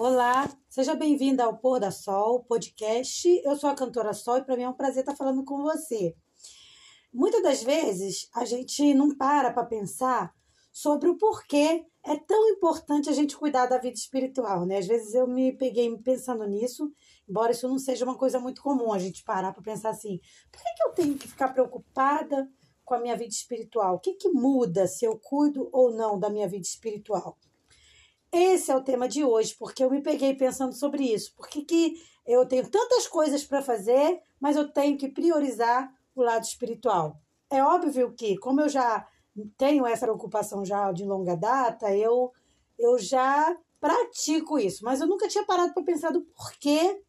Olá, seja bem-vinda ao Pôr da Sol podcast. Eu sou a cantora Sol e para mim é um prazer estar falando com você. Muitas das vezes a gente não para para pensar sobre o porquê é tão importante a gente cuidar da vida espiritual, né? Às vezes eu me peguei pensando nisso, embora isso não seja uma coisa muito comum a gente parar para pensar assim: por que, que eu tenho que ficar preocupada com a minha vida espiritual? O que, que muda se eu cuido ou não da minha vida espiritual? Esse é o tema de hoje, porque eu me peguei pensando sobre isso. Por que, eu tenho tantas coisas para fazer, mas eu tenho que priorizar o lado espiritual? É óbvio que, como eu já tenho essa preocupação já de longa data, eu, eu já pratico isso, mas eu nunca tinha parado para pensar do porquê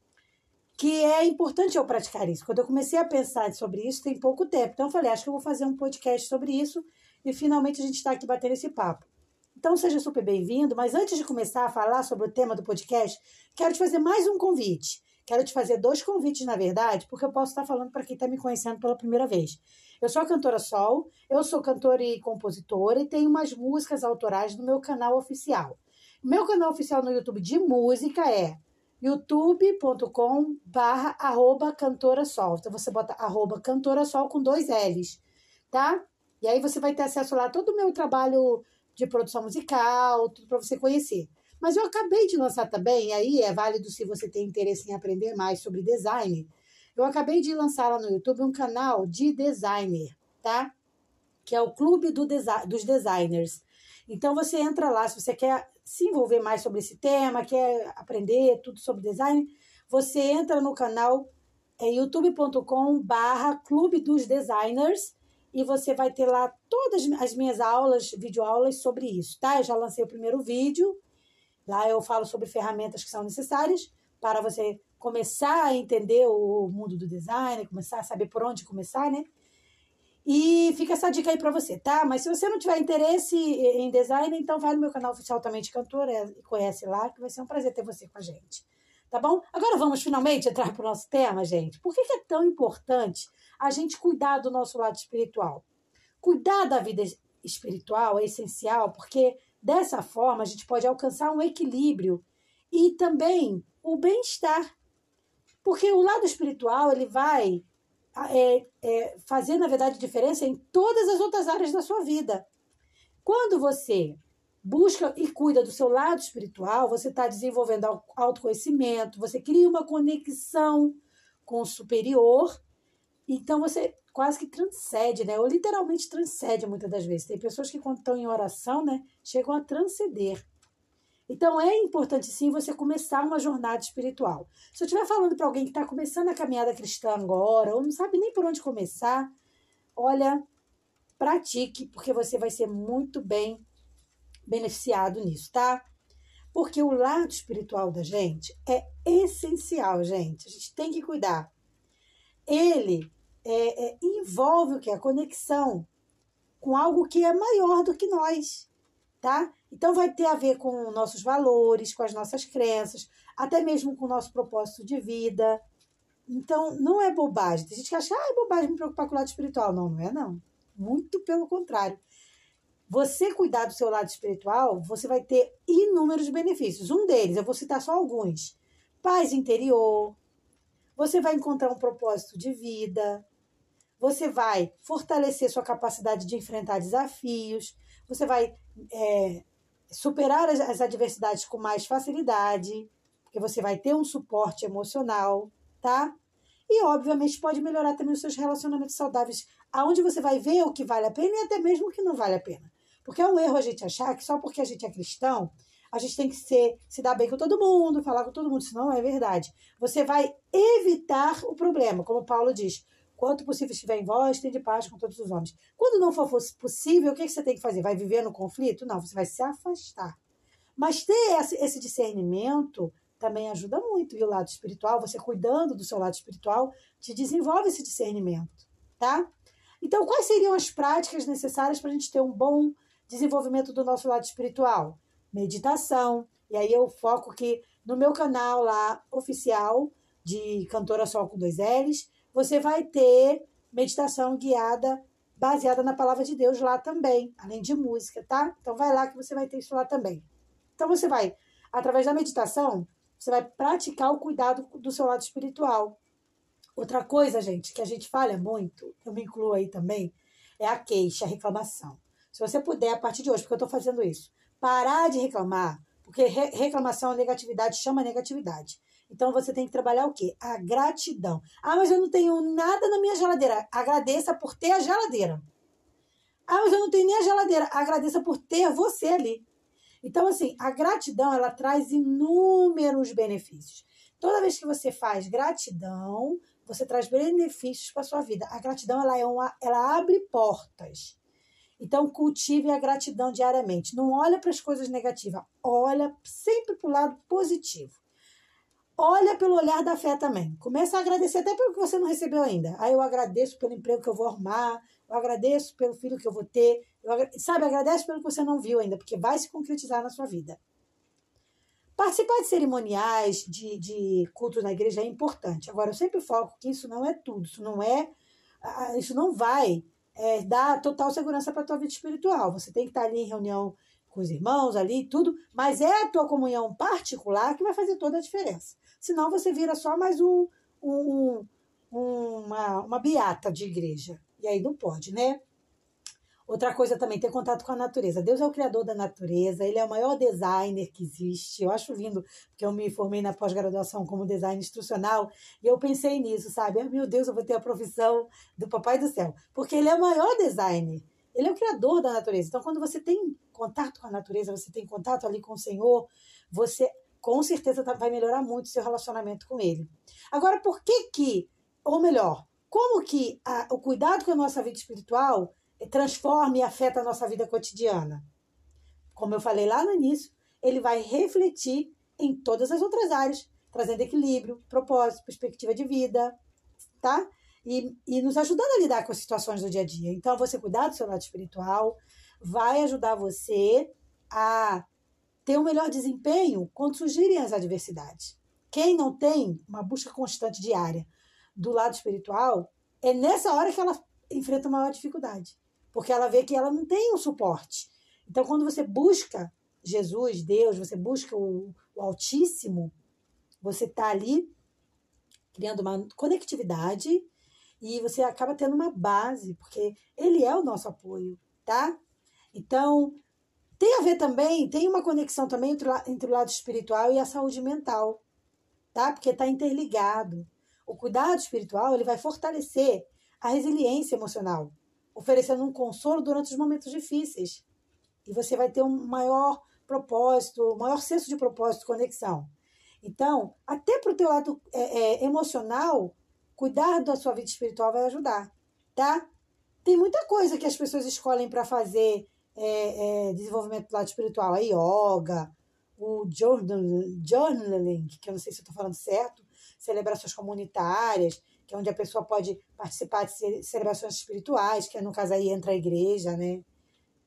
que é importante eu praticar isso. Quando eu comecei a pensar sobre isso, tem pouco tempo. Então eu falei, acho que eu vou fazer um podcast sobre isso e finalmente a gente está aqui batendo esse papo. Então seja super bem-vindo, mas antes de começar a falar sobre o tema do podcast, quero te fazer mais um convite. Quero te fazer dois convites, na verdade, porque eu posso estar falando para quem está me conhecendo pela primeira vez. Eu sou a cantora Sol, eu sou cantora e compositora e tenho umas músicas autorais no meu canal oficial. Meu canal oficial no YouTube de música é youtube.com barra cantora sol. Então você bota arroba cantora sol com dois L's, tá? E aí você vai ter acesso lá a todo o meu trabalho de produção musical, tudo para você conhecer. Mas eu acabei de lançar também, aí é válido se você tem interesse em aprender mais sobre design. Eu acabei de lançar lá no YouTube um canal de designer, tá? Que é o Clube do Desi dos Designers. Então você entra lá, se você quer se envolver mais sobre esse tema, quer aprender tudo sobre design, você entra no canal é youtube.com barra Clube dos Designers e você vai ter lá todas as minhas aulas, videoaulas sobre isso, tá? Eu já lancei o primeiro vídeo, lá eu falo sobre ferramentas que são necessárias para você começar a entender o mundo do design, começar a saber por onde começar, né? E fica essa dica aí para você, tá? Mas se você não tiver interesse em design, então vai no meu canal oficial de cantora e conhece lá, que vai ser um prazer ter você com a gente. Tá bom? Agora vamos finalmente entrar para o nosso tema, gente. Por que, é tão importante a gente cuidar do nosso lado espiritual. Cuidar da vida espiritual é essencial porque dessa forma a gente pode alcançar um equilíbrio e também o bem-estar. Porque o lado espiritual ele vai é, é, fazer, na verdade, diferença em todas as outras áreas da sua vida. Quando você busca e cuida do seu lado espiritual, você está desenvolvendo autoconhecimento, você cria uma conexão com o superior então você quase que transcende, né? Ou literalmente transcende muitas das vezes. Tem pessoas que quando estão em oração, né, chegam a transcender. Então é importante sim você começar uma jornada espiritual. Se eu estiver falando para alguém que está começando a caminhada cristã agora, ou não sabe nem por onde começar, olha, pratique, porque você vai ser muito bem beneficiado nisso, tá? Porque o lado espiritual da gente é essencial, gente. A gente tem que cuidar. Ele é, é, envolve o que? A conexão com algo que é maior do que nós, tá? Então vai ter a ver com nossos valores, com as nossas crenças, até mesmo com o nosso propósito de vida. Então, não é bobagem. Tem gente que acha, ah, é bobagem me preocupar com o lado espiritual. Não, não é não. Muito pelo contrário. Você cuidar do seu lado espiritual, você vai ter inúmeros benefícios. Um deles, eu vou citar só alguns. Paz interior, você vai encontrar um propósito de vida, você vai fortalecer sua capacidade de enfrentar desafios, você vai é, superar as, as adversidades com mais facilidade, porque você vai ter um suporte emocional, tá? E, obviamente, pode melhorar também os seus relacionamentos saudáveis, aonde você vai ver o que vale a pena e até mesmo o que não vale a pena. Porque é um erro a gente achar que só porque a gente é cristão, a gente tem que ser, se dar bem com todo mundo, falar com todo mundo. Isso não é verdade. Você vai evitar o problema, como Paulo diz. Quanto possível estiver em vós, tem de paz com todos os homens. Quando não for possível, o que você tem que fazer? Vai viver no conflito? Não, você vai se afastar. Mas ter esse discernimento também ajuda muito. E o lado espiritual, você cuidando do seu lado espiritual, te desenvolve esse discernimento, tá? Então, quais seriam as práticas necessárias para a gente ter um bom desenvolvimento do nosso lado espiritual? Meditação. E aí eu foco que no meu canal lá oficial de Cantora Sol com dois L's, você vai ter meditação guiada baseada na palavra de Deus lá também, além de música, tá? Então vai lá que você vai ter isso lá também. Então você vai através da meditação, você vai praticar o cuidado do seu lado espiritual. Outra coisa, gente, que a gente falha muito, eu me incluo aí também, é a queixa, a reclamação. Se você puder, a partir de hoje, porque eu estou fazendo isso, parar de reclamar, porque re reclamação, negatividade chama negatividade. Então você tem que trabalhar o quê? A gratidão. Ah, mas eu não tenho nada na minha geladeira. Agradeça por ter a geladeira. Ah, mas eu não tenho nem a geladeira. Agradeça por ter você ali. Então, assim, a gratidão, ela traz inúmeros benefícios. Toda vez que você faz gratidão, você traz benefícios para sua vida. A gratidão, ela, é uma, ela abre portas. Então, cultive a gratidão diariamente. Não olha para as coisas negativas, olha sempre para o lado positivo. Olha pelo olhar da fé também. Começa a agradecer até pelo que você não recebeu ainda. Aí eu agradeço pelo emprego que eu vou arrumar, eu agradeço pelo filho que eu vou ter, eu, sabe, agradece pelo que você não viu ainda, porque vai se concretizar na sua vida. Participar de cerimoniais, de, de cultos na igreja é importante. Agora, eu sempre foco que isso não é tudo, isso não é, isso não vai é, dar total segurança para a tua vida espiritual. Você tem que estar ali em reunião com os irmãos ali, tudo, mas é a tua comunhão particular que vai fazer toda a diferença. Senão você vira só mais um, um, uma, uma beata de igreja. E aí não pode, né? Outra coisa também, ter contato com a natureza. Deus é o criador da natureza, ele é o maior designer que existe. Eu acho lindo, porque eu me formei na pós-graduação como design instrucional, e eu pensei nisso, sabe? Ah, meu Deus, eu vou ter a profissão do Papai do Céu. Porque ele é o maior designer. Ele é o criador da natureza. Então, quando você tem contato com a natureza, você tem contato ali com o Senhor, você com certeza tá, vai melhorar muito seu relacionamento com ele. Agora, por que que, ou melhor, como que a, o cuidado com a nossa vida espiritual transforma e afeta a nossa vida cotidiana? Como eu falei lá no início, ele vai refletir em todas as outras áreas, trazendo equilíbrio, propósito, perspectiva de vida, tá? E, e nos ajudando a lidar com as situações do dia a dia. Então, você cuidar do seu lado espiritual vai ajudar você a ter um melhor desempenho quando surgirem as adversidades. Quem não tem uma busca constante diária do lado espiritual, é nessa hora que ela enfrenta maior dificuldade, porque ela vê que ela não tem um suporte. Então, quando você busca Jesus, Deus, você busca o, o Altíssimo, você está ali criando uma conectividade e você acaba tendo uma base, porque ele é o nosso apoio, tá? Então, tem a ver também, tem uma conexão também entre, entre o lado espiritual e a saúde mental, tá? Porque está interligado. O cuidado espiritual ele vai fortalecer a resiliência emocional, oferecendo um consolo durante os momentos difíceis. E você vai ter um maior propósito, um maior senso de propósito, conexão. Então, até para o teu lado é, é, emocional, cuidar da sua vida espiritual vai ajudar, tá? Tem muita coisa que as pessoas escolhem para fazer é, é, desenvolvimento do lado espiritual, a yoga, o journaling, que eu não sei se eu estou falando certo, celebrações comunitárias, que é onde a pessoa pode participar de celebrações espirituais, que é, no caso aí entra a igreja, né?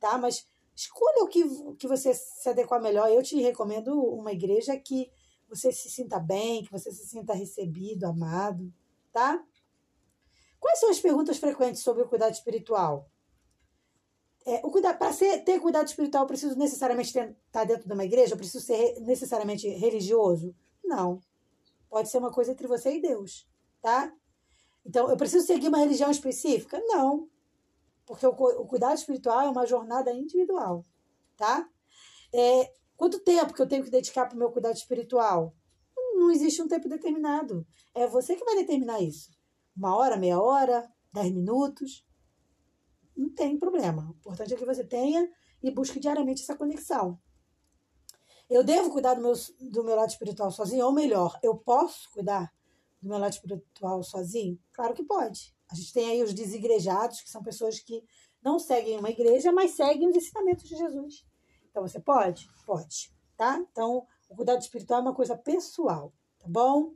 Tá? Mas escolha o que, que você se adequar melhor. Eu te recomendo uma igreja que você se sinta bem, que você se sinta recebido, amado, tá? Quais são as perguntas frequentes sobre o cuidado espiritual? É, o cuidado, para ter cuidado espiritual, eu preciso necessariamente estar tá dentro de uma igreja? Eu preciso ser necessariamente religioso? Não. Pode ser uma coisa entre você e Deus, tá? Então, eu preciso seguir uma religião específica? Não. Porque o, o cuidado espiritual é uma jornada individual, tá? É, quanto tempo que eu tenho que dedicar para o meu cuidado espiritual? Não existe um tempo determinado. É você que vai determinar isso. Uma hora, meia hora, dez minutos não tem problema. O importante é que você tenha e busque diariamente essa conexão. Eu devo cuidar do meu, do meu lado espiritual sozinho, ou melhor, eu posso cuidar do meu lado espiritual sozinho? Claro que pode. A gente tem aí os desigrejados, que são pessoas que não seguem uma igreja, mas seguem os ensinamentos de Jesus. Então você pode? Pode, tá? Então, o cuidado espiritual é uma coisa pessoal, tá bom?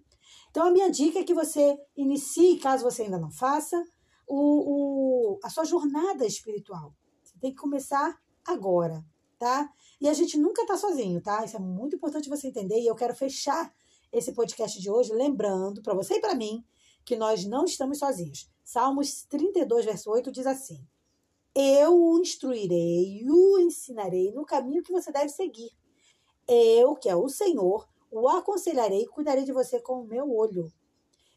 Então a minha dica é que você inicie, caso você ainda não faça, o, o, a sua jornada espiritual. Você tem que começar agora, tá? E a gente nunca está sozinho, tá? Isso é muito importante você entender. E eu quero fechar esse podcast de hoje lembrando para você e para mim que nós não estamos sozinhos. Salmos 32, verso 8 diz assim: Eu o instruirei, o ensinarei no caminho que você deve seguir. eu, que é o Senhor, o aconselharei e cuidarei de você com o meu olho.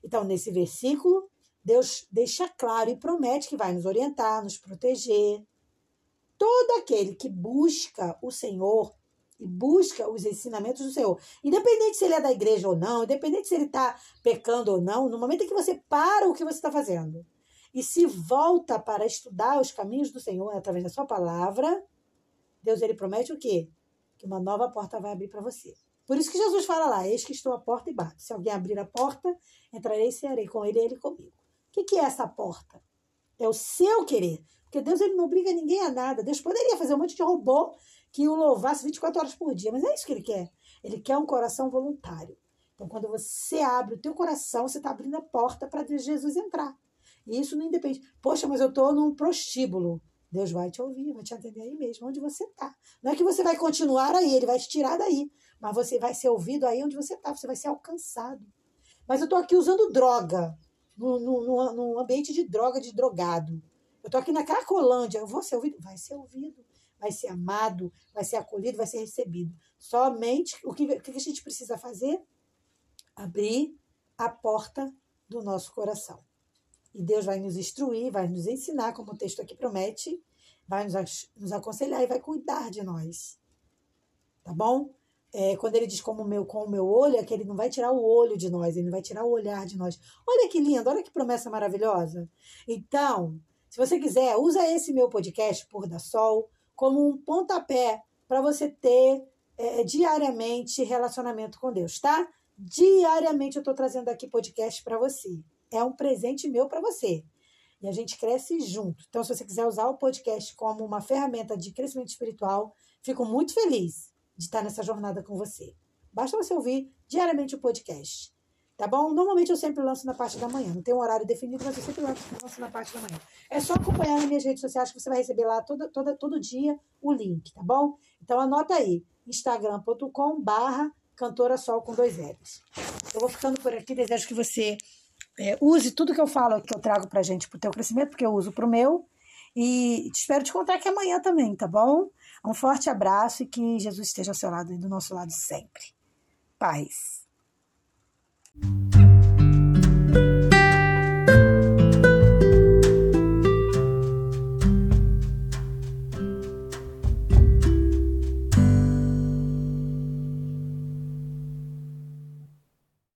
Então, nesse versículo, Deus deixa claro e promete que vai nos orientar, nos proteger. Todo aquele que busca o Senhor e busca os ensinamentos do Senhor, independente se ele é da igreja ou não, independente se ele está pecando ou não, no momento em que você para o que você está fazendo e se volta para estudar os caminhos do Senhor através da sua palavra, Deus ele promete o quê? Que uma nova porta vai abrir para você. Por isso que Jesus fala lá: Eis que estou à porta e bato. Se alguém abrir a porta, entrarei e cearei com ele e ele comigo. O que, que é essa porta? É o seu querer. Porque Deus ele não obriga ninguém a nada. Deus poderia fazer um monte de robô que o louvasse 24 horas por dia, mas é isso que ele quer. Ele quer um coração voluntário. Então, quando você abre o teu coração, você está abrindo a porta para Jesus entrar. E isso não independe. Poxa, mas eu estou num prostíbulo. Deus vai te ouvir, vai te atender aí mesmo, onde você está. Não é que você vai continuar aí, ele vai te tirar daí. Mas você vai ser ouvido aí onde você está, você vai ser alcançado. Mas eu estou aqui usando droga, num, num, ambiente de droga, de drogado. Eu estou aqui na Cracolândia, eu vou ser ouvido? Vai ser ouvido, vai ser amado, vai ser acolhido, vai ser recebido. Somente o que, o que a gente precisa fazer? Abrir a porta do nosso coração. E Deus vai nos instruir, vai nos ensinar, como o texto aqui promete, vai nos, nos aconselhar e vai cuidar de nós. Tá bom? É, quando ele diz como meu, com o meu olho, é que ele não vai tirar o olho de nós, ele vai tirar o olhar de nós. Olha que lindo, olha que promessa maravilhosa. Então, se você quiser, usa esse meu podcast, Por da Sol, como um pontapé para você ter é, diariamente relacionamento com Deus, tá? Diariamente eu estou trazendo aqui podcast para você. É um presente meu para você. E a gente cresce junto. Então, se você quiser usar o podcast como uma ferramenta de crescimento espiritual, fico muito feliz de estar nessa jornada com você. Basta você ouvir diariamente o podcast. Tá bom? Normalmente eu sempre lanço na parte da manhã. Não tem um horário definido, mas eu sempre lanço, na parte da manhã. É só acompanhar nas minhas redes sociais que você vai receber lá todo, todo, todo dia o link, tá bom? Então anota aí, instagram.com barra cantora sol com dois L's. Eu vou ficando por aqui, desejo que você é, use tudo que eu falo, que eu trago pra gente pro teu crescimento, porque eu uso pro meu. E te espero te contar aqui amanhã também, tá bom? Um forte abraço e que Jesus esteja ao seu lado e do nosso lado sempre. Paz. you